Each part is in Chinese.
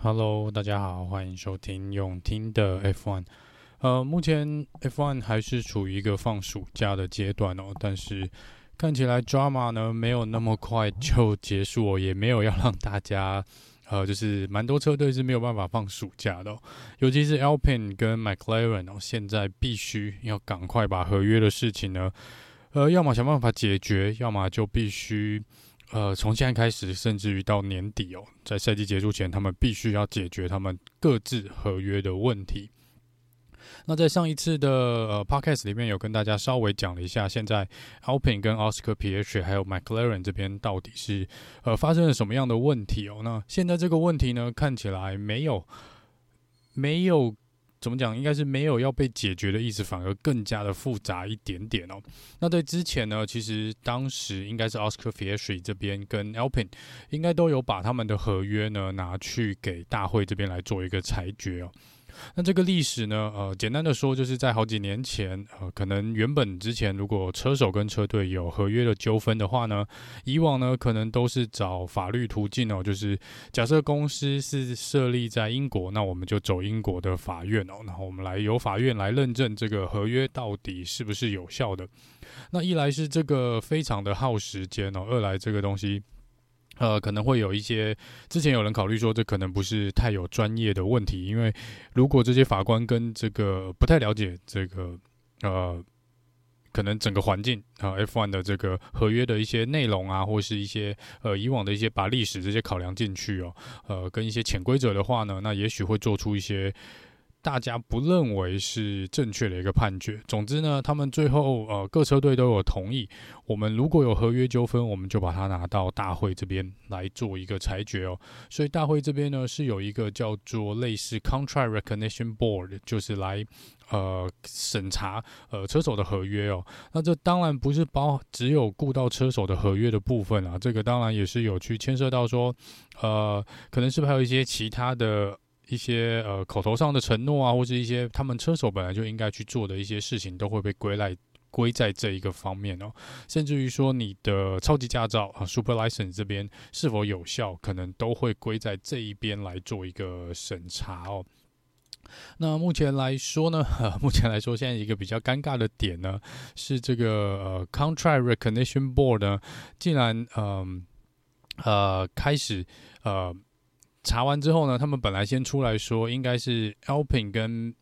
Hello，大家好，欢迎收听永听的 F1。呃，目前 F1 还是处于一个放暑假的阶段哦，但是看起来 drama 呢没有那么快就结束哦，也没有要让大家呃，就是蛮多车队是没有办法放暑假的哦，尤其是 Alpine 跟 McLaren 哦，现在必须要赶快把合约的事情呢，呃，要么想办法解决，要么就必须。呃，从现在开始，甚至于到年底哦，在赛季结束前，他们必须要解决他们各自合约的问题。那在上一次的呃 podcast 里面有跟大家稍微讲了一下，现在 Alpine 跟 Oscar P H 还有 McLaren 这边到底是呃发生了什么样的问题哦？那现在这个问题呢，看起来没有没有。怎么讲？应该是没有要被解决的意思，反而更加的复杂一点点哦。那在之前呢，其实当时应该是 Oscar Piastri 这边跟 Alpin 应该都有把他们的合约呢拿去给大会这边来做一个裁决哦。那这个历史呢，呃，简单的说，就是在好几年前，呃，可能原本之前如果车手跟车队有合约的纠纷的话呢，以往呢可能都是找法律途径哦，就是假设公司是设立在英国，那我们就走英国的法院哦，然后我们来由法院来认证这个合约到底是不是有效的。那一来是这个非常的耗时间哦，二来这个东西。呃，可能会有一些，之前有人考虑说，这可能不是太有专业的问题，因为如果这些法官跟这个不太了解这个，呃，可能整个环境啊，呃，F1 的这个合约的一些内容啊，或是一些呃以往的一些把历史这些考量进去哦，呃，跟一些潜规则的话呢，那也许会做出一些。大家不认为是正确的一个判决。总之呢，他们最后呃各车队都有同意，我们如果有合约纠纷，我们就把它拿到大会这边来做一个裁决哦。所以大会这边呢是有一个叫做类似 Contract Recognition Board，就是来呃审查呃车手的合约哦。那这当然不是包只有顾到车手的合约的部分啊，这个当然也是有去牵涉到说呃可能是不是还有一些其他的。一些呃口头上的承诺啊，或是一些他们车手本来就应该去做的一些事情，都会被归来归在这一个方面哦。甚至于说你的超级驾照啊，Super License 这边是否有效，可能都会归在这一边来做一个审查哦。那目前来说呢，目前来说现在一个比较尴尬的点呢，是这个呃 Contract Recognition Board 呢，竟然嗯呃，呃开始呃。查完之后呢，他们本来先出来说，应该是 Alpine 跟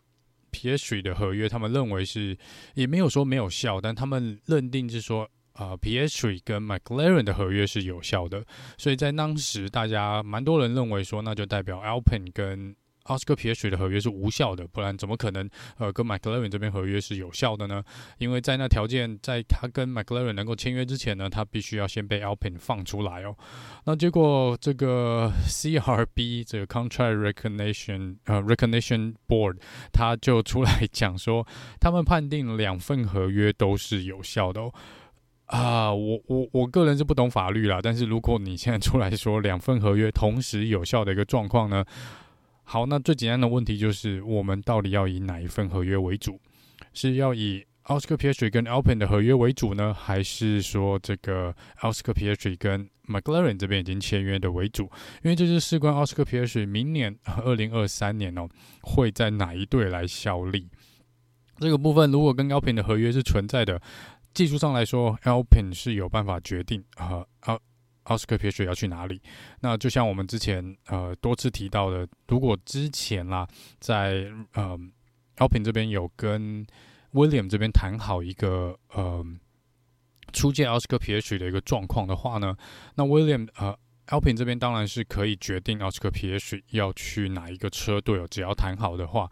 Piastri 的合约，他们认为是也没有说没有效，但他们认定是说，呃、Piastri 跟 McLaren 的合约是有效的，所以在当时大家蛮多人认为说，那就代表 Alpine 跟 Oscar Ph 的合约是无效的，不然怎么可能呃跟 McLaren 这边合约是有效的呢？因为在那条件，在他跟 McLaren 能够签约之前呢，他必须要先被 Alpine 放出来哦。那结果这个 CRB 这个 Contract Recognition 呃 Recognition Board 他就出来讲说，他们判定两份合约都是有效的哦。啊，我我我个人是不懂法律啦，但是如果你现在出来说两份合约同时有效的一个状况呢？好，那最简单的问题就是，我们到底要以哪一份合约为主？是要以 Oscar Piastri 跟 Alpine 的合约为主呢，还是说这个 Oscar Piastri 跟 McLaren 这边已经签约的为主？因为这是事关 Oscar Piastri 明年二零二三年哦，会在哪一队来效力？这个部分如果跟 Alpine 的合约是存在的，技术上来说，Alpine 是有办法决定啊啊。奥斯卡皮耶水要去哪里？那就像我们之前呃多次提到的，如果之前啦，在呃 Alpin 这边有跟 William 这边谈好一个呃出借奥斯卡皮耶水的一个状况的话呢，那 William 呃 Alpine 这边当然是可以决定奥斯卡皮耶水要去哪一个车队哦，只要谈好的话。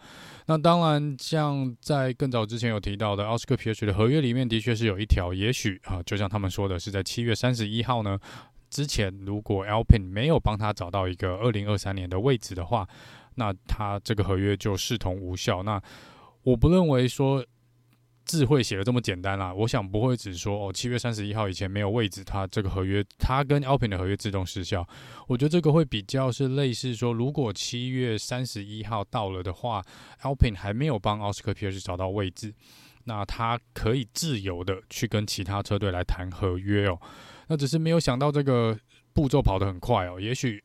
那当然，像在更早之前有提到的奥斯卡皮耶水的合约里面，的确是有一条，也许啊，就像他们说的是在七月三十一号呢。之前如果 Alpine 没有帮他找到一个二零二三年的位置的话，那他这个合约就视同无效。那我不认为说字会写的这么简单啦，我想不会只说哦，七月三十一号以前没有位置，他这个合约他跟 Alpine 的合约自动失效。我觉得这个会比较是类似说，如果七月三十一号到了的话，Alpine 还没有帮奥斯卡皮耶士找到位置，那他可以自由的去跟其他车队来谈合约哦。那只是没有想到这个步骤跑得很快哦。也许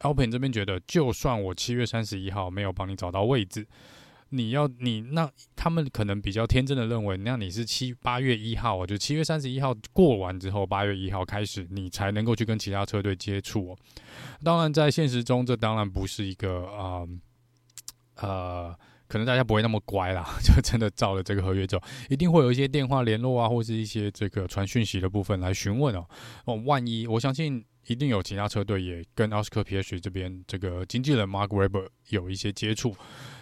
Alpine 这边觉得，就算我七月三十一号没有帮你找到位置，你要你那他们可能比较天真的认为，那你是七八月一号，我就七月三十一号过完之后，八月一号开始，你才能够去跟其他车队接触哦。当然，在现实中，这当然不是一个啊呃。呃可能大家不会那么乖啦，就真的照了这个合约走，一定会有一些电话联络啊，或是一些这个传讯息的部分来询问哦。哦，万一我相信一定有其他车队也跟奥斯科皮耶许这边这个经纪人 Mark Weber 有一些接触，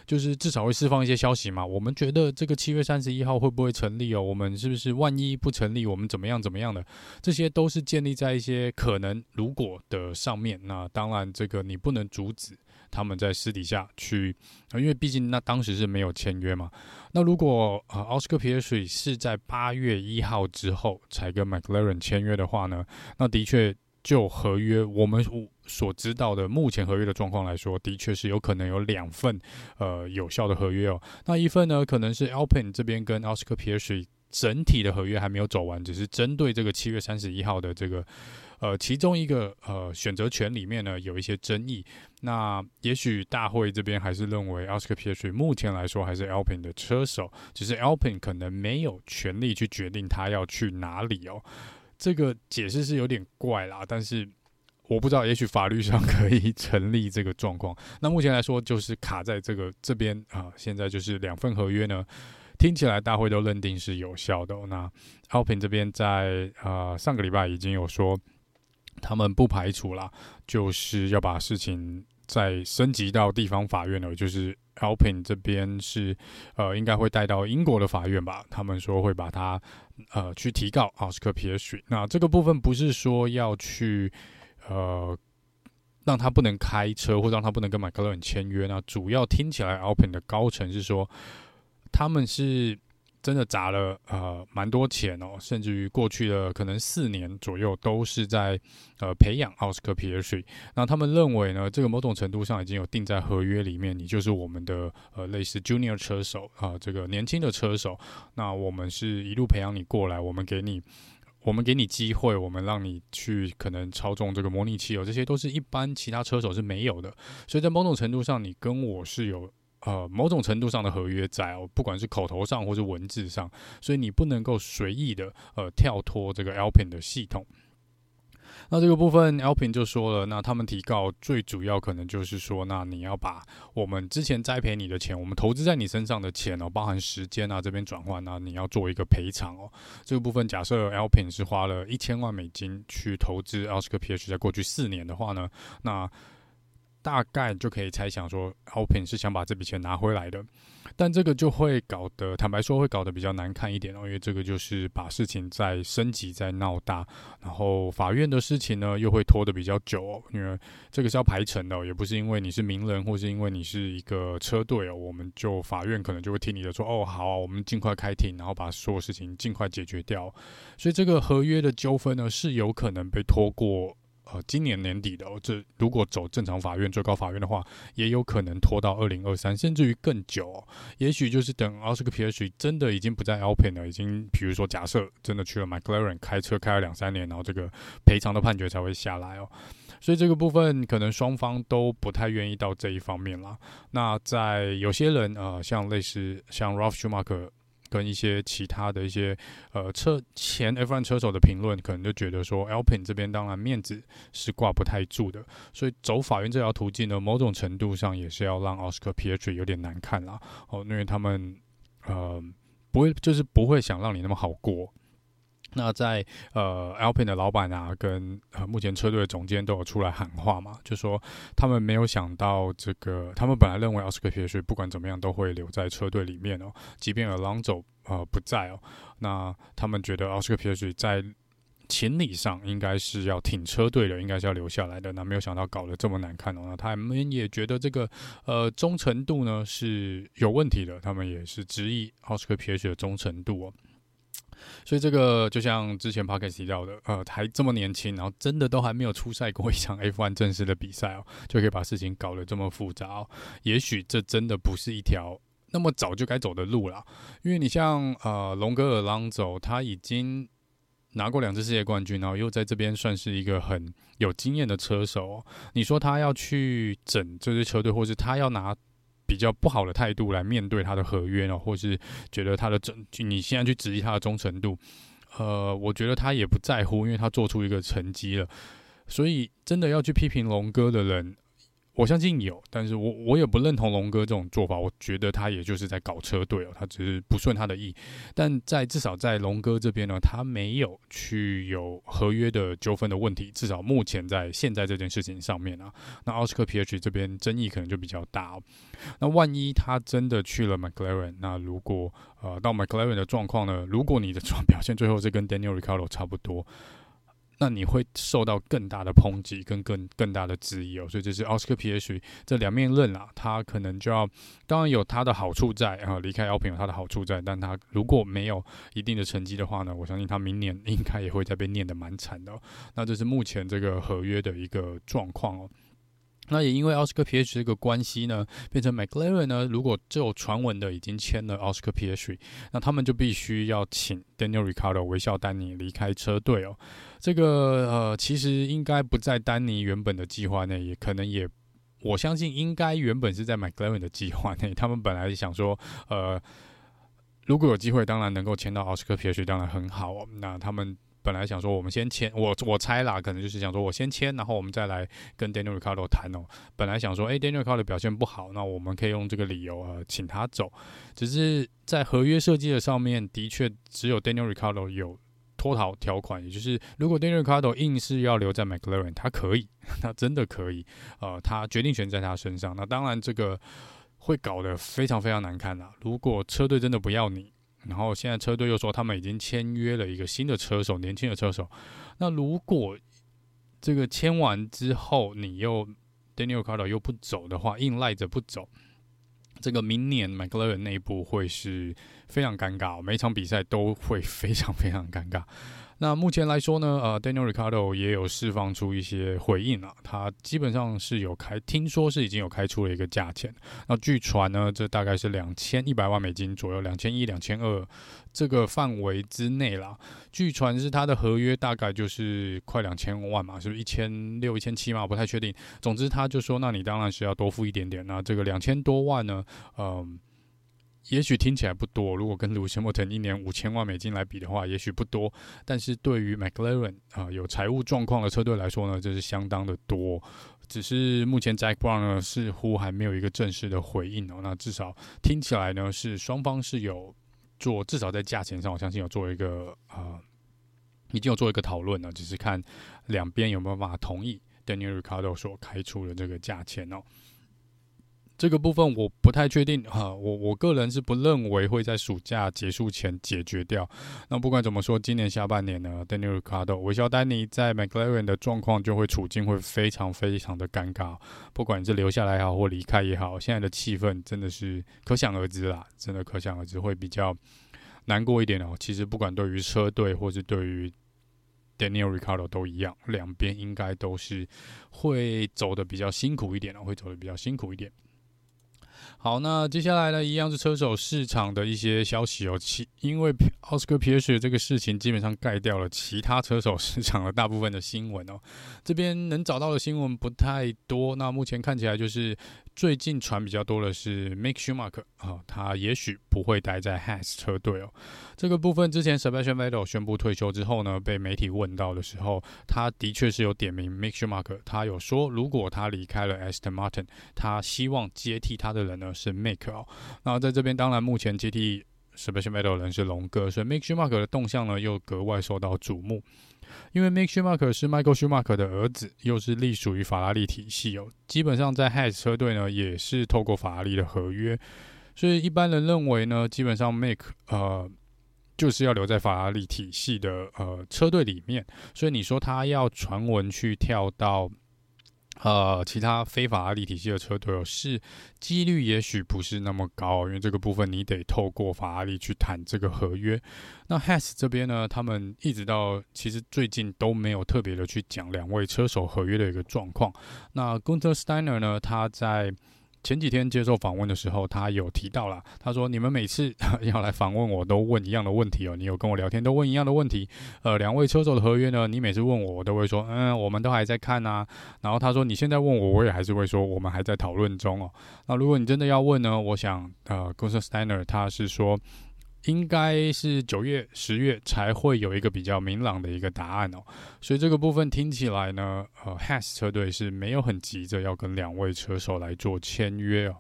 就是至少会释放一些消息嘛。我们觉得这个七月三十一号会不会成立哦？我们是不是万一不成立，我们怎么样怎么样的？这些都是建立在一些可能如果的上面。那当然，这个你不能阻止。他们在私底下去，因为毕竟那当时是没有签约嘛。那如果呃奥斯卡皮耶许是在八月一号之后才跟 McLaren 签约的话呢，那的确就合约我们所知道的目前合约的状况来说，的确是有可能有两份呃有效的合约哦。那一份呢，可能是 Alpine 这边跟奥斯卡皮耶许整体的合约还没有走完，只是针对这个七月三十一号的这个。呃，其中一个呃选择权里面呢，有一些争议。那也许大会这边还是认为，Oscar Pih 目前来说还是 Alpine 的车手，只是 Alpine 可能没有权利去决定他要去哪里哦。这个解释是有点怪啦，但是我不知道，也许法律上 可以成立这个状况。那目前来说，就是卡在这个这边啊、现在就是两份合约呢，听起来大会都认定是有效的、那 Alpine 这边在呃上个礼拜已经有说。他们不排除啦，就是要把事情再升级到地方法院了。就是 Alpine 这边是呃，应该会带到英国的法院吧？他们说会把它呃去提告奥斯克皮耶许。那这个部分不是说要去呃让他不能开车，或让他不能跟 McLaren 签约。那主要听起来 Alpine 的高层是说他们是。真的砸了呃蛮多钱哦，甚至于过去的可能四年左右都是在呃培养奥斯卡皮尔逊。那他们认为呢，这个某种程度上已经有定在合约里面，你就是我们的呃类似 junior 车手啊、这个年轻的车手。那我们是一路培养你过来，我们给你我们给你机会，我们让你去可能操纵这个模拟器哦，这些都是一般其他车手是没有的。所以在某种程度上，你跟我是有。呃，某种程度上的合约在哦，不管是口头上或是文字上，所以你不能够随意的呃跳脱这个 Alpin 的系统。那这个部分 Alpin 就说了，那他们提告最主要可能就是说，那你要把我们之前栽培你的钱，我们投资在你身上的钱哦，包含时间啊这边转换，那你要做一个赔偿哦。这个部分假设 Alpin 是花了一千万美金去投资 Oscar p h 在过去四年的话呢，那。大概就可以猜想说，Alpine 是想把这笔钱拿回来的，但这个就会搞得，坦白说会搞得比较难看一点哦，因为这个就是把事情再升级、再闹大，然后法院的事情呢又会拖得比较久哦，因为这个是要排程的，也不是因为你是名人或是因为你是一个车队哦，我们就法院可能就会听你的说，哦，好，我们尽快开庭，然后把所有事情尽快解决掉，所以这个合约的纠纷呢是有可能被拖过。呃，今年年底的，哦，这如果走正常法院、最高法院的话，也有可能拖到二零二三，甚至于更久，哦。也许就是等奥斯科皮耶许真的已经不在 Alpine 了，已经，比如说假设真的去了 McLaren 开车开了两三年，然后这个赔偿的判决才会下来哦。所以这个部分可能双方都不太愿意到这一方面啦。那在有些人呃，像类似像 Ralf Schumacher。跟一些其他的一些呃车前 F1 车手的评论，可能就觉得说，Alpine 这边当然面子是挂不太住的，所以走法院这条途径呢，某种程度上也是要让 Oscar PhG 有点难看啦。哦，因为他们呃不会就是不会想让你那么好过。那在呃，Alpine 的老板啊，跟呃目前车队的总监都有出来喊话嘛，就说他们没有想到这个，他们本来认为奥斯卡皮耶许不管怎么样都会留在车队里面哦，即便 Alonso 呃不在哦，那他们觉得奥斯卡皮耶许在情理上应该是要挺车队的，应该是要留下来的，那没有想到搞得这么难看哦，那他们也觉得这个呃忠诚度呢是有问题的，他们也是质疑奥斯卡皮耶许的忠诚度哦。所以这个就像之前 Podcast 提到的，呃，还这么年轻，然后真的都还没有出赛过一场 F1 正式的比赛哦，就可以把事情搞得这么复杂哦。也许这真的不是一条那么早就该走的路了，因为你像呃龙哥尔朗走，他已经拿过两次世界冠军，然后又在这边算是一个很有经验的车手。你说他要去整这支车队，或是他要拿比较不好的态度来面对他的合约呢？或是觉得他的忠，你现在去质疑他的忠诚度，呃，我觉得他也不在乎，因为他做出一个成绩了。所以真的要去批评龙哥的人。我相信有，但是我我也不认同龙哥这种做法。我觉得他也就是在搞车队哦，他只是不顺他的意。但在至少在龙哥这边呢，他没有去有合约的纠纷的问题。至少目前在现在这件事情上面啊，那奥斯科皮耶许这边争议可能就比较大哦。那万一他真的去了 McLaren，那如果呃到 McLaren 的状况呢？如果你的状表现最后是跟 Daniel r i c a r d o 差不多。那你会受到更大的抨击跟更更大的质疑哦，所以这是奥斯卡皮耶许这两面论啦，他可能就要，当然有他的好处在啊，离开奥平有他的好处在，但他如果没有一定的成绩的话呢，我相信他明年应该也会再被念得蛮惨的哦。那这是目前这个合约的一个状况哦。那也因为奥斯卡皮耶许这个关系呢，变成 McLaren 呢，如果就有传闻的已经签了奥斯卡皮耶许，那他们就必须要请 Daniel Ricciardo 微笑丹尼离开车队哦。这个呃，其实应该不在丹尼原本的计划内，也可能也，我相信应该原本是在 McLaren 的计划内。他们本来想说，呃，如果有机会，当然能够签到奥斯卡皮耶许，当然很好哦。那他们。本来想说，我们先签，我我猜啦，可能就是想说我先签，然后我们再来跟 Daniel Ricciardo 谈哦。本来想说，哎，Daniel Ricciardo 表现不好，那我们可以用这个理由呃请他走。只是在合约设计的上面，的确只有 Daniel Ricciardo 有脱逃条款，也就是如果 Daniel Ricciardo 硬是要留在 McLaren，他可以，他真的可以，呃，他决定权在他身上。那当然这个会搞得非常非常难看啦。如果车队真的不要你。然后现在车队又说他们已经签约了一个新的车手，年轻的车手。那如果这个签完之后，你又 Daniel c a r t e r 又不走的话，硬赖着不走，这个明年 McLaren 内部会是非常尴尬，每场比赛都会非常非常尴尬。那目前来说呢，呃，Daniel Ricardo 也有释放出一些回应啊，他基本上是有开，听说是已经有开出了一个价钱。那据传呢，这大概是两千一百万美金左右，两千一、两千二这个范围之内啦。据传是他的合约大概就是快两千万嘛，是不是一千六、一千七嘛？我不太确定。总之他就说，那你当然是要多付一点点。那这个两千多万呢，嗯、呃。也许听起来不多，如果跟卢西莫腾一年五千万美金来比的话，也许不多。但是对于 McLaren 啊、有财务状况的车队来说呢，这是相当的多。只是目前 Jack Brown 呢似乎还没有一个正式的回应哦。那至少听起来呢是双方是有做，至少在价钱上，我相信有做一个啊、呃，已经有做一个讨论了，只是看两边有没有办法同意 Daniel Ricardo 所开出的这个价钱哦。这个部分我不太确定哈，我我个人是不认为会在暑假结束前解决掉。那不管怎么说，今年下半年呢，Daniel Ricciardo、韦肖丹尼在 McLaren 的状况就会处境会非常非常的尴尬。不管是留下来也好，或离开也好，现在的气氛真的是可想而知啦，真的可想而知会比较难过一点哦。其实不管对于车队或是对于 Daniel Ricardo 都一样，两边应该都是会走的比较辛苦一点哦，会走的比较辛苦一点。好，那接下来呢，一样是车手市场的一些消息哦。其因为奥斯卡皮耶许这个事情，基本上盖掉了其他车手市场的大部分的新闻哦。这边能找到的新闻不太多。那目前看起来就是。最近传比较多的是 Mick Schumacher 啊，他也许不会待在 Has 车队哦。这个部分之前 Sebastian Vettel 宣布退休之后呢，被媒体问到的时候，他的确是有点名 Mick Schumacher，他有说如果他离开了 Aston Martin，他希望接替他的人呢是 Mick 哦。那在这边当然目前接替 Sebastian Vettel 人是龙哥，所以 Mick Schumacher 的动向呢又格外受到瞩目。因为 Mick Schumacher 是 Michael Schumacher 的儿子，又是隶属于法拉利体系哦。基本上在 Has 车队呢，也是透过法拉利的合约，所以一般人认为呢，基本上 Mick 呃就是要留在法拉利体系的呃车队里面。所以你说他要传闻去跳到。呃，其他非法拉利体系的车队哦是几率也许不是那么高，因为这个部分你得透过法拉利去谈这个合约。那 Has 这边呢，他们一直到其实最近都没有特别的去讲两位车手合约的一个状况。那 Gunter Steiner 呢，他在前几天接受访问的时候，他有提到了，他说：“你们每次 要来访问我都问一样的问题哦，你有跟我聊天都问一样的问题。呃，两位车手的合约呢，你每次问我，我都会说，嗯，我们都还在看啊。然后他说，你现在问我，我也还是会说，我们还在讨论中哦。那如果你真的要问呢，我想，呃 g o s t Steiner 他是说。”应该是九月、十月才会有一个比较明朗的一个答案哦，所以这个部分听起来呢，呃，Has 车队是没有很急着要跟两位车手来做签约哦。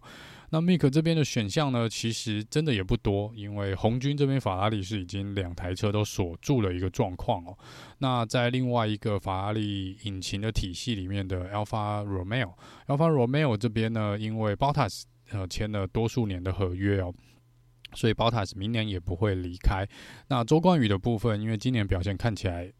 那 Mike 这边的选项呢，其实真的也不多，因为红军这边法拉利是已经两台车都锁住了一个状况哦。那在另外一个法拉利引擎的体系里面的 Alpha Romeo，Alpha Romeo 这边呢，因为 Bottas 呃签了多数年的合约哦。所以宝塔斯明年也不会离开。那周冠宇的部分，因为今年表现看起来，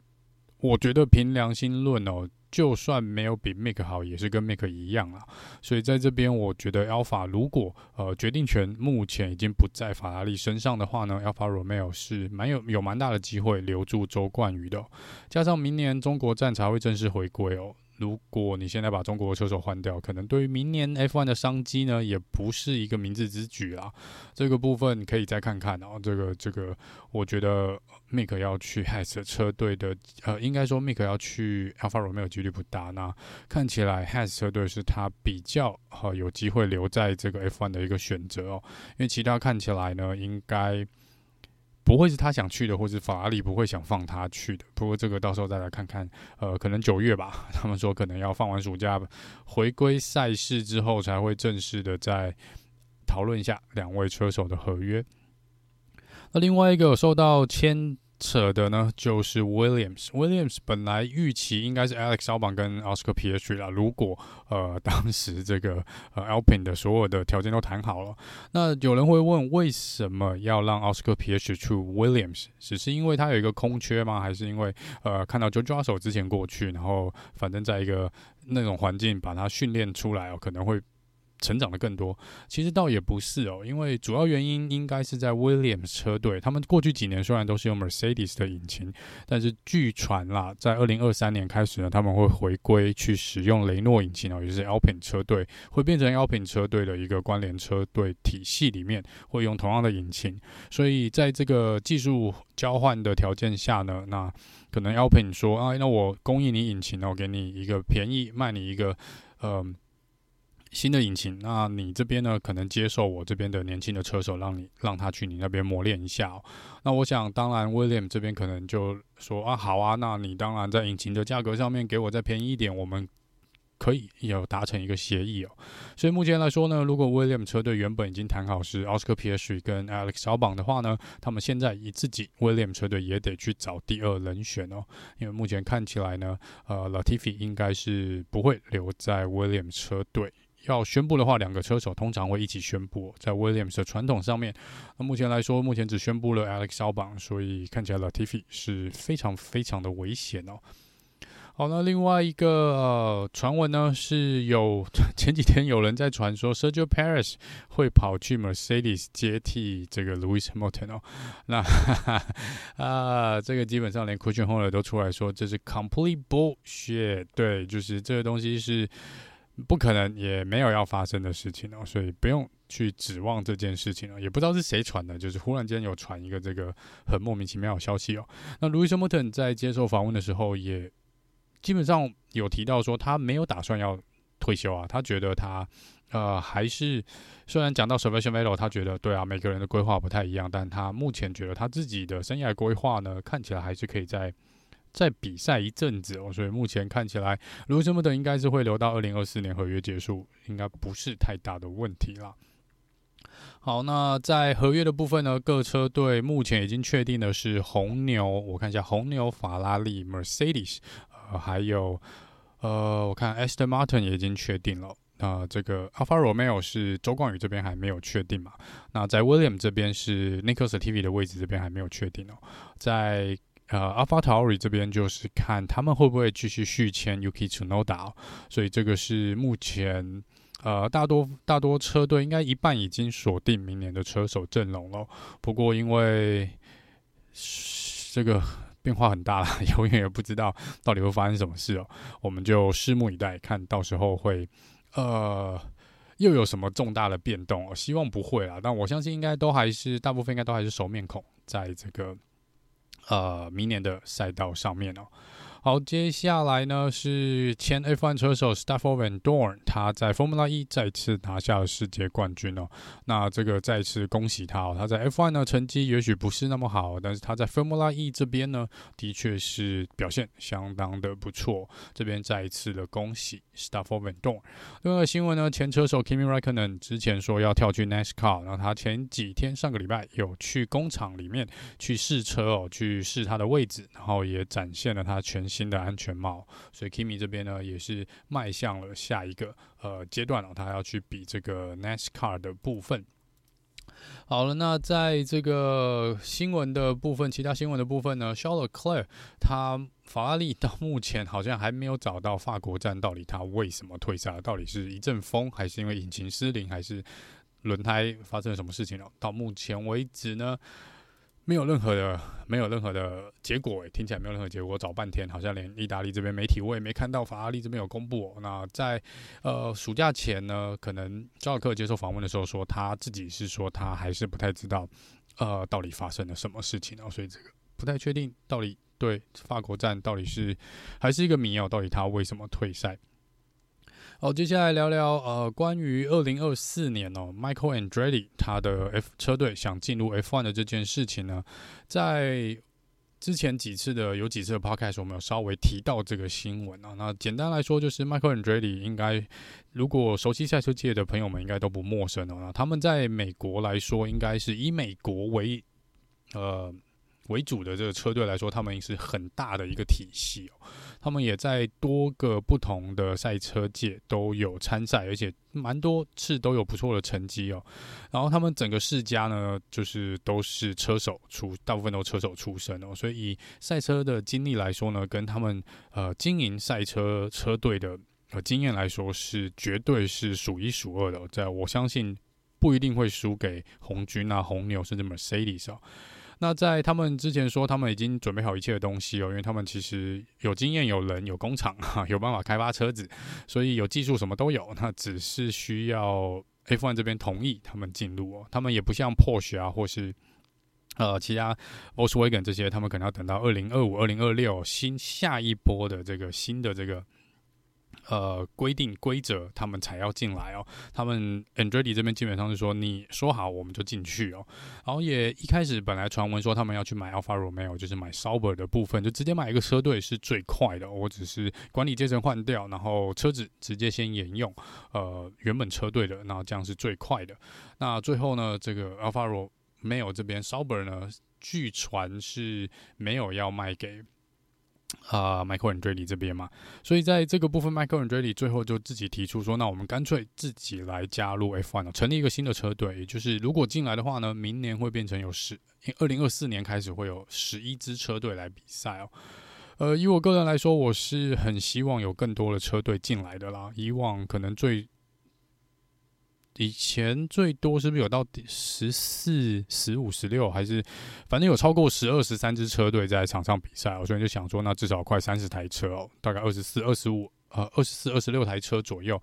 我觉得凭良心论哦，就算没有比 Mick 好，也是跟 Mick 一样啊。所以在这边，我觉得 Alpha 如果呃决定权目前已经不在法拉利身上的话呢，Alpha Romeo 是蛮有有蛮大的机会留住周冠宇的。加上明年中国站才会正式回归哦。如果你现在把中国车手换掉，可能对于明年 F1 的商机呢，也不是一个明智之举啊。这个部分可以再看看哦。这个这个，我觉得 Mick 要去 Has 车队的，呃，应该说 Mick 要去 Alfa Romeo 几率不大。那看起来 Has 车队是他比较呃有机会留在这个 F1 的一个选择哦，因为其他看起来呢，应该。不会是他想去的，或是法拉利不会想放他去的。不过这个到时候再来看看，呃，可能九月吧。他们说可能要放完暑假，回归赛事之后才会正式的再讨论一下两位车手的合约。那另外一个受到签。扯的呢，就是 Williams。Williams 本来预期应该是 Alex Albon 跟 Oscar p i a s t r 啦。如果呃当时这个呃 Alpine 的所有的条件都谈好了，那有人会问，为什么要让 Oscar p i a s t r 去 Williams？只是因为他有一个空缺吗？还是因为呃看到 Jojo 手之前过去，然后反正在一个那种环境把他训练出来哦，可能会。成长的更多，其实倒也不是哦，因为主要原因应该是在 Williams 车队，他们过去几年虽然都是用 Mercedes 的引擎，但是据传啦，在二零二三年开始呢，他们会回归去使用雷诺引擎哦，也就是 Alpine 车队会变成 Alpine 车队的一个关联车队体系里面，会用同样的引擎，所以在这个技术交换的条件下呢，那可能 Alpine 说啊，那我供应你引擎，我给你一个便宜，卖你一个，嗯、呃。新的引擎，那你这边呢？可能接受我这边的年轻的车手，让你让他去你那边磨练一下哦。那我想，当然，William 这边可能就说啊，好啊，那你当然在引擎的价格上面给我再便宜一点，我们可以有达成一个协议哦。所以目前来说呢，如果 William 车队原本已经谈好是 Oscar Piastri 跟 Alex 小榜的话呢，他们现在以自己 William 车队也得去找第二人选哦。因为目前看起来呢，呃，Latifi 应该是不会留在 William 车队。要宣布的话，两个车手通常会一起宣布。在 Williams 的传统上面，那目前来说，目前只宣布了 Alex Albon，所以看起来 Latifi 是非常非常的危险哦。好，那另外一个传闻呢，是有 前几天有人在传说 Sergio Perez 会跑去 Mercedes 接替这个 Lewis Hamilton 哦。那哈哈 啊，这个基本上连 Christian Horner 都出来说这是 complete bullshit。对，就是这个东西是。不可能，也没有要发生的事情哦，所以不用去指望这件事情了。也不知道是谁传的，就是忽然间有传一个这个很莫名其妙的消息哦。那 Lewis Hamilton 在接受访问的时候，也基本上有提到说，他没有打算要退休啊。他觉得他呃还是虽然讲到 Sebastian Vettel，他觉得对啊，每个人的规划不太一样，但他目前觉得他自己的生涯规划呢，看起来还是可以在。再比赛一阵子哦，所以目前看起来，卢森堡的应该是会留到二零二四年合约结束，应该不是太大的问题啦。好，那在合约的部分呢，各车队目前已经确定的是红牛，我看一下红牛、法拉利、Mercedes，呃，还有呃，我看 Aston Martin 也已经确定了。那这个 Alfa Romeo 是周冠宇这边还没有确定嘛？那在 William 这边是 Nicholas Latifi 的位置这边还没有确定哦，在。呃，AlphaTauri 这边就是看他们会不会继续续签 UK Tsunoda，所以这个是目前呃大多大多车队应该一半已经锁定明年的车手阵容了。不过因为这个变化很大了，永远也不知道到底会发生什么事哦，我们就拭目以待，看到时候会呃。又有什么重大的变动？希望不会啦，但我相信应该都还是大部分应该都还是熟面孔，在这个呃明年的赛道上面哦。好，接下来呢是前 F1 车手 Stoffel Vandoorne，他在 Formula E 再次拿下了世界冠军哦。那这个再次恭喜他哦。他在 F1 呢成绩也许不是那么好，但是他在 Formula E 这边呢的确是表现相当的不错。这边再一次的恭喜 Stoffel Vandoorne。另外新闻呢，前车手 Kimi Räikkönen 之前说要跳去 NASCAR，然后他前几天上个礼拜有去工厂里面去试车哦，去试他的位置，然后也展现了他全。新的安全帽，所以 Kimi 这边呢也是迈向了下一个呃阶段了，他要去比这个 NASCAR 的部分。好了，那在这个新闻的部分，其他新闻的部分呢，Charles Leclerc 他法拉利到目前好像还没有找到法国站到底他为什么退赛，到底是一阵风，还是因为引擎失灵，还是轮胎发生了什么事情了？到目前为止呢？没有任何的，没有任何的结果诶，听起来没有任何结果。找半天，好像连意大利这边媒体我也没看到法拉利这边有公布。那在呃暑假前呢，可能赵克接受访问的时候说，他自己是说他还是不太知道，呃，到底发生了什么事情哦，所以这个不太确定到底对法国站到底是还是一个谜哦，到底他为什么退赛？好，接下来聊聊呃，关于二零二四年哦，Michael Andretti 他的 F 车队想进入 F1 的这件事情呢，在之前几次的有几次的 Podcast 我们有稍微提到这个新闻啊。那简单来说，就是 Michael Andretti 应该如果熟悉赛车界的朋友们应该都不陌生哦。那他们在美国来说，应该是以美国为呃为主的这个车队来说，他们也是很大的一个体系哦。他们也在多个不同的赛车界都有参赛，而且蛮多次都有不错的成绩哦。然后他们整个世家呢，就是都是车手出，大部分都车手出身哦。所以以赛车的经历来说呢，跟他们呃经营赛车车队的呃经验来说，是绝对是数一数二的。在我相信不一定会输给红军啊、红牛甚至 Mercedes 哦。那在他们之前说，他们已经准备好一切的东西哦，因为他们其实有经验、有人、有工厂哈，有办法开发车子，所以有技术什么都有。那只是需要 F1 这边同意他们进入哦。他们也不像 Porsche 啊，或是呃其他 Volkswagen 这些，他们可能要等到二零二五、二零二六新下一波的这个新的这个。呃，规定规则，他们才要进来哦。他们 Andretti 这边基本上是说，你说好我们就进去哦。然后也一开始本来传闻说他们要去买 Alfa Romeo，就是买 Sauber 的部分，就直接买一个车队是最快的。我只是管理阶层换掉，然后车子直接先沿用呃原本车队的，那这样是最快的。那最后呢，这个 Alfa Romeo 这边 Sauber 呢，据传是没有要卖给。啊，Michael Andretti 这边嘛，所以在这个部分，Michael Andretti 最后就自己提出说，那我们干脆自己来加入 F1 成立一个新的车队，也就是如果进来的话呢，明年会变成有十，二零二四年开始会有十一支车队来比赛哦。呃，以我个人来说，我是很希望有更多的车队进来的啦。以往可能最以前最多是不是有到十四、十五、十六，还是反正有超过十二、十三支车队在场上比赛？我所以就想说，那至少快三十台车哦，大概二十四、二十五，呃，二十四、二十六台车左右。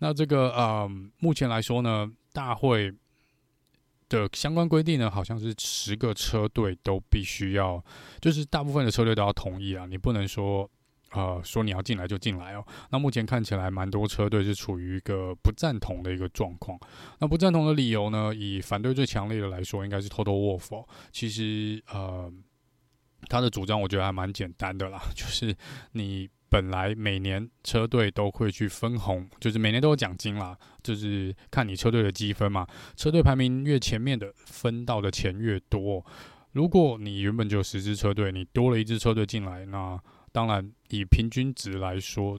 那这个呃，目前来说呢，大会的相关规定呢，好像是十个车队都必须要，就是大部分的车队都要同意啊，你不能说。呃，说你要进来就进来哦。那目前看起来，蛮多车队是处于一个不赞同的一个状况。那不赞同的理由呢？以反对最强烈的来说，应该是 Toto WOLF。其实，呃，他的主张我觉得还蛮简单的啦，就是你本来每年车队都会去分红，就是每年都有奖金啦，就是看你车队的积分嘛。车队排名越前面的，分到的钱越多。如果你原本就有十支车队，你多了一支车队进来，那当然，以平均值来说，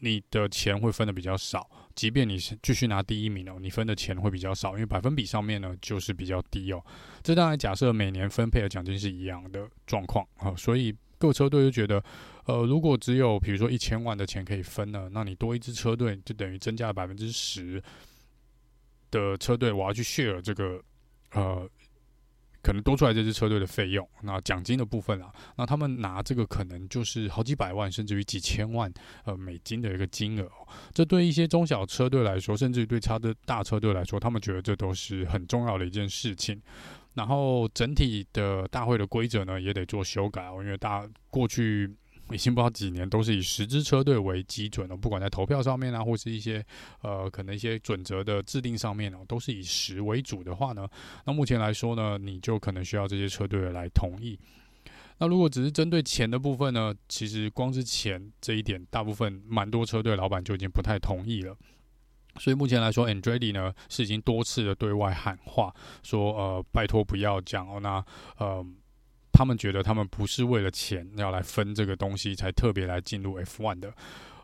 你的钱会分得比较少。即便你是继续拿第一名哦，你分的钱会比较少，因为百分比上面呢就是比较低哦。这当然假设每年分配的奖金是一样的状况啊，所以各车队就觉得，呃，如果只有比如说一千万的钱可以分呢，那你多一支车队就等于增加了百分之十的车队，我要去 share 这个呃。可能多出来这支车队的费用，那奖金的部分啊，那他们拿这个可能就是好几百万，甚至于几千万呃美金的一个金额。这对一些中小车队来说，甚至于对差的大车队来说，他们觉得这都是很重要的一件事情。然后整体的大会的规则呢，也得做修改哦，因为大过去已经不知道几年都是以十支车队为基准了，不管在投票上面啊，或是一些呃可能一些准则的制定上面哦，都是以十为主的话呢，那目前来说呢，你就可能需要这些车队来同意。那如果只是针对钱的部分呢，其实光是钱这一点，大部分蛮多车队老板就已经不太同意了。所以目前来说，Andretti 呢是已经多次的对外喊话，说呃拜托不要讲哦。那呃，他们觉得他们不是为了钱要来分这个东西，才特别来进入 F1 的。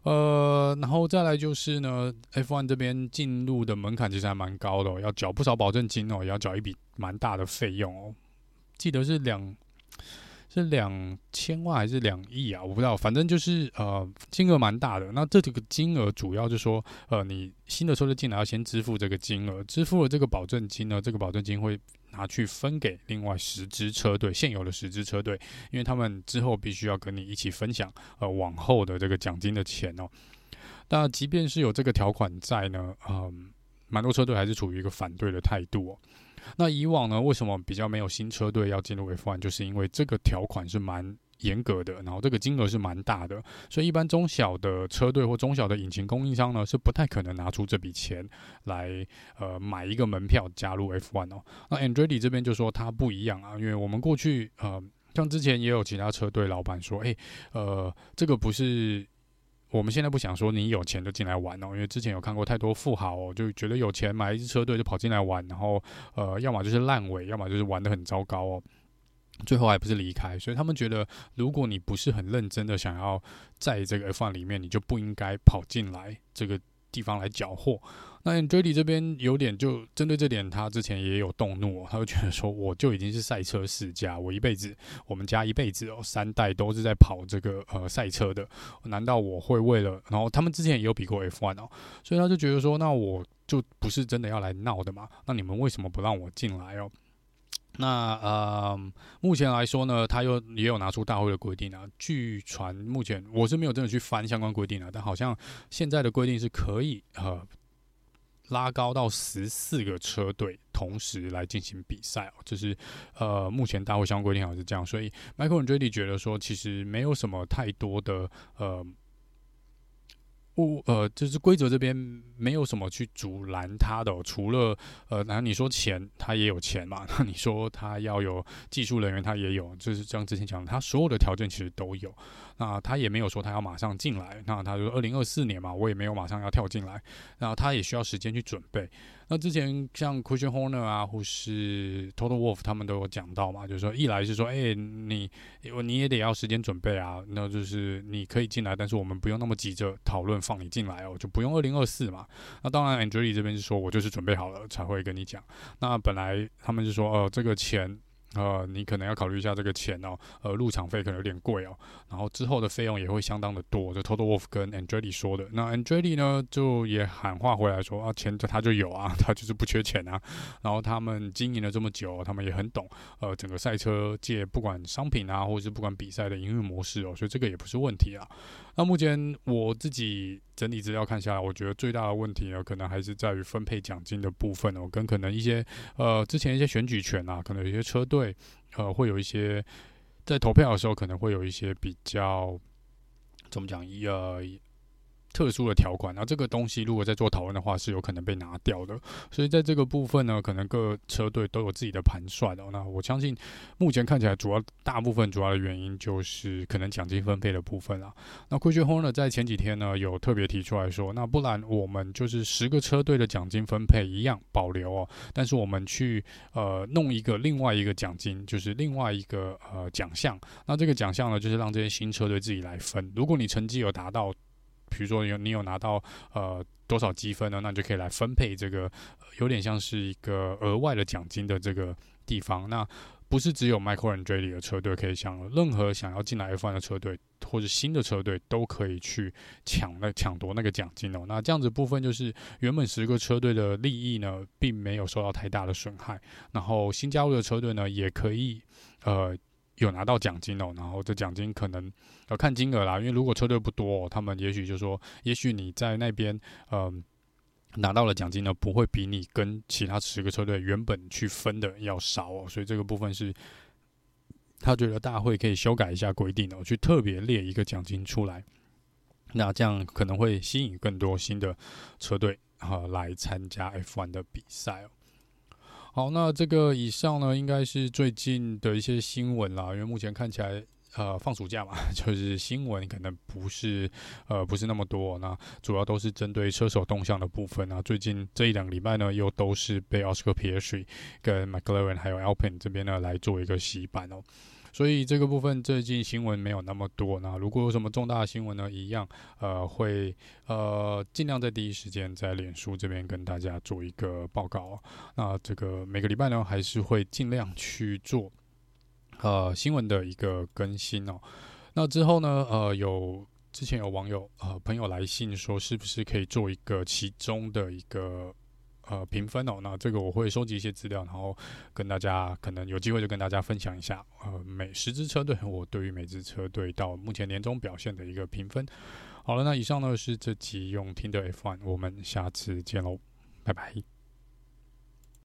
呃，然后再来就是呢，F1 这边进入的门槛其实还蛮高的，要缴不少保证金哦，也要缴一笔蛮大的费用哦。记得是两。是两千万还是两亿啊？我不知道，反正就是呃金额蛮大的。那这几个金额主要就是说，呃，你新的车队进来要先支付这个金额，支付了这个保证金呢，这个保证金会拿去分给另外十支车队，现有的十支车队，因为他们之后必须要跟你一起分享呃往后的这个奖金的钱哦。那即便是有这个条款在呢，嗯、蛮多车队还是处于一个反对的态度哦。那以往呢，为什么比较没有新车队要进入 F1？就是因为这个条款是蛮严格的，然后这个金额是蛮大的，所以一般中小的车队或中小的引擎供应商呢，是不太可能拿出这笔钱来呃买一个门票加入 F1 哦。那 Andretti 这边就说他不一样啊，因为我们过去呃像之前也有其他车队老板说，诶，呃这个不是。我们现在不想说你有钱就进来玩哦，因为之前有看过太多富豪哦，就觉得有钱买一支车队就跑进来玩，然后呃，要么就是烂尾，要么就是玩得很糟糕哦，最后还不是离开。所以他们觉得，如果你不是很认真的想要在这个 F1 里面，你就不应该跑进来这个地方来搅和。那 a n d r e t t 这边有点就针对这点，他之前也有动怒，他就觉得说，我就已经是赛车世家，我一辈子，我们家一辈子哦，三代都是在跑这个呃赛车的，难道我会为了？然后他们之前也有比过 F1 哦，所以他就觉得说，那我就不是真的要来闹的嘛？那你们为什么不让我进来哦？那呃，目前来说呢，他又也有拿出大会的规定啊。据传目前我是没有真的去翻相关规定啊，但好像现在的规定是可以呃。拉高到十四个车队同时来进行比赛哦，就是呃，目前大会相关规定好像是这样，所以 Michael Andretti 觉得说，其实没有什么太多的呃。我，呃，就是规则这边没有什么去阻拦他的，除了呃，然后你说钱，他也有钱嘛？那你说他要有技术人员，他也有，就是像之前讲的，他所有的条件其实都有。那他也没有说他要马上进来，那他就二零二四年嘛，我也没有马上要跳进来，然后他也需要时间去准备。那之前像 Christian Horner 啊，或是 Total Wolf 他们都有讲到嘛，就是说一来是说，哎、欸，你你也得要时间准备啊，那就是你可以进来，但是我们不用那么急着讨论放你进来哦，就不用二零二四嘛。那当然 a n d r e 这边是说我就是准备好了才会跟你讲。那本来他们是说，哦、呃，这个钱。呃，你可能要考虑一下这个钱哦，呃，入场费可能有点贵哦，然后之后的费用也会相当的多。就 Toto Wolff 跟 Andrei 说的，那 Andrei 呢就也喊话回来说啊，钱他就有啊，他就是不缺钱啊。然后他们经营了这么久，他们也很懂呃整个赛车界不管商品啊，或者是不管比赛的营运模式哦，所以这个也不是问题啊。那目前我自己整理资料看下来，我觉得最大的问题呢，可能还是在于分配奖金的部分哦，跟可能一些呃之前一些选举权啊，可能有些车队呃会有一些在投票的时候可能会有一些比较怎么讲一呃。特殊的条款，那这个东西如果在做讨论的话，是有可能被拿掉的。所以在这个部分呢，可能各车队都有自己的盘算哦。那我相信，目前看起来主要大部分主要的原因就是可能奖金分配的部分啊。那奎彻霍尔在前几天呢有特别提出来说，那不然我们就是十个车队的奖金分配一样保留哦，但是我们去呃弄一个另外一个奖金，就是另外一个呃奖项。那这个奖项呢，就是让这些新车队自己来分。如果你成绩有达到。比如说有你有拿到呃多少积分呢？那就可以来分配这个，有点像是一个额外的奖金的这个地方。那不是只有 microjerry 的车队可以享，任何想要进来 F1 的车队或者新的车队都可以去抢那抢夺那个奖金哦。那这样子部分就是原本十个车队的利益呢，并没有受到太大的损害。然后新加入的车队呢，也可以呃有拿到奖金哦。然后这奖金可能要看金额啦，因为如果车队不多，他们也许就说，也许你在那边嗯。拿到了奖金呢，不会比你跟其他十个车队原本去分的要少哦，所以这个部分是，他觉得大会可以修改一下规定哦，去特别列一个奖金出来，那这样可能会吸引更多新的车队啊来参加 F1 的比赛哦。好，那这个以上呢，应该是最近的一些新闻啦，因为目前看起来。呃，放暑假嘛，就是新闻可能不是呃不是那么多，那主要都是针对车手动向的部分啊。最近这一两个礼拜呢，又都是被 Oscar Piastri 跟 McLaren 还有 Alpine 这边呢来做一个洗版哦。所以这个部分最近新闻没有那么多。那如果有什么重大的新闻呢，一样呃会呃尽量在第一时间在脸书这边跟大家做一个报告。那这个每个礼拜呢，还是会尽量去做。呃，新闻的一个更新哦。那之后呢，呃，有之前有网友呃朋友来信说，是不是可以做一个其中的一个呃评分哦？那这个我会收集一些资料，然后跟大家可能有机会就跟大家分享一下。呃，每十支车队，我对于每支车队到目前年终表现的一个评分。好了，那以上呢是这集用听的 F1，我们下次见喽，拜拜。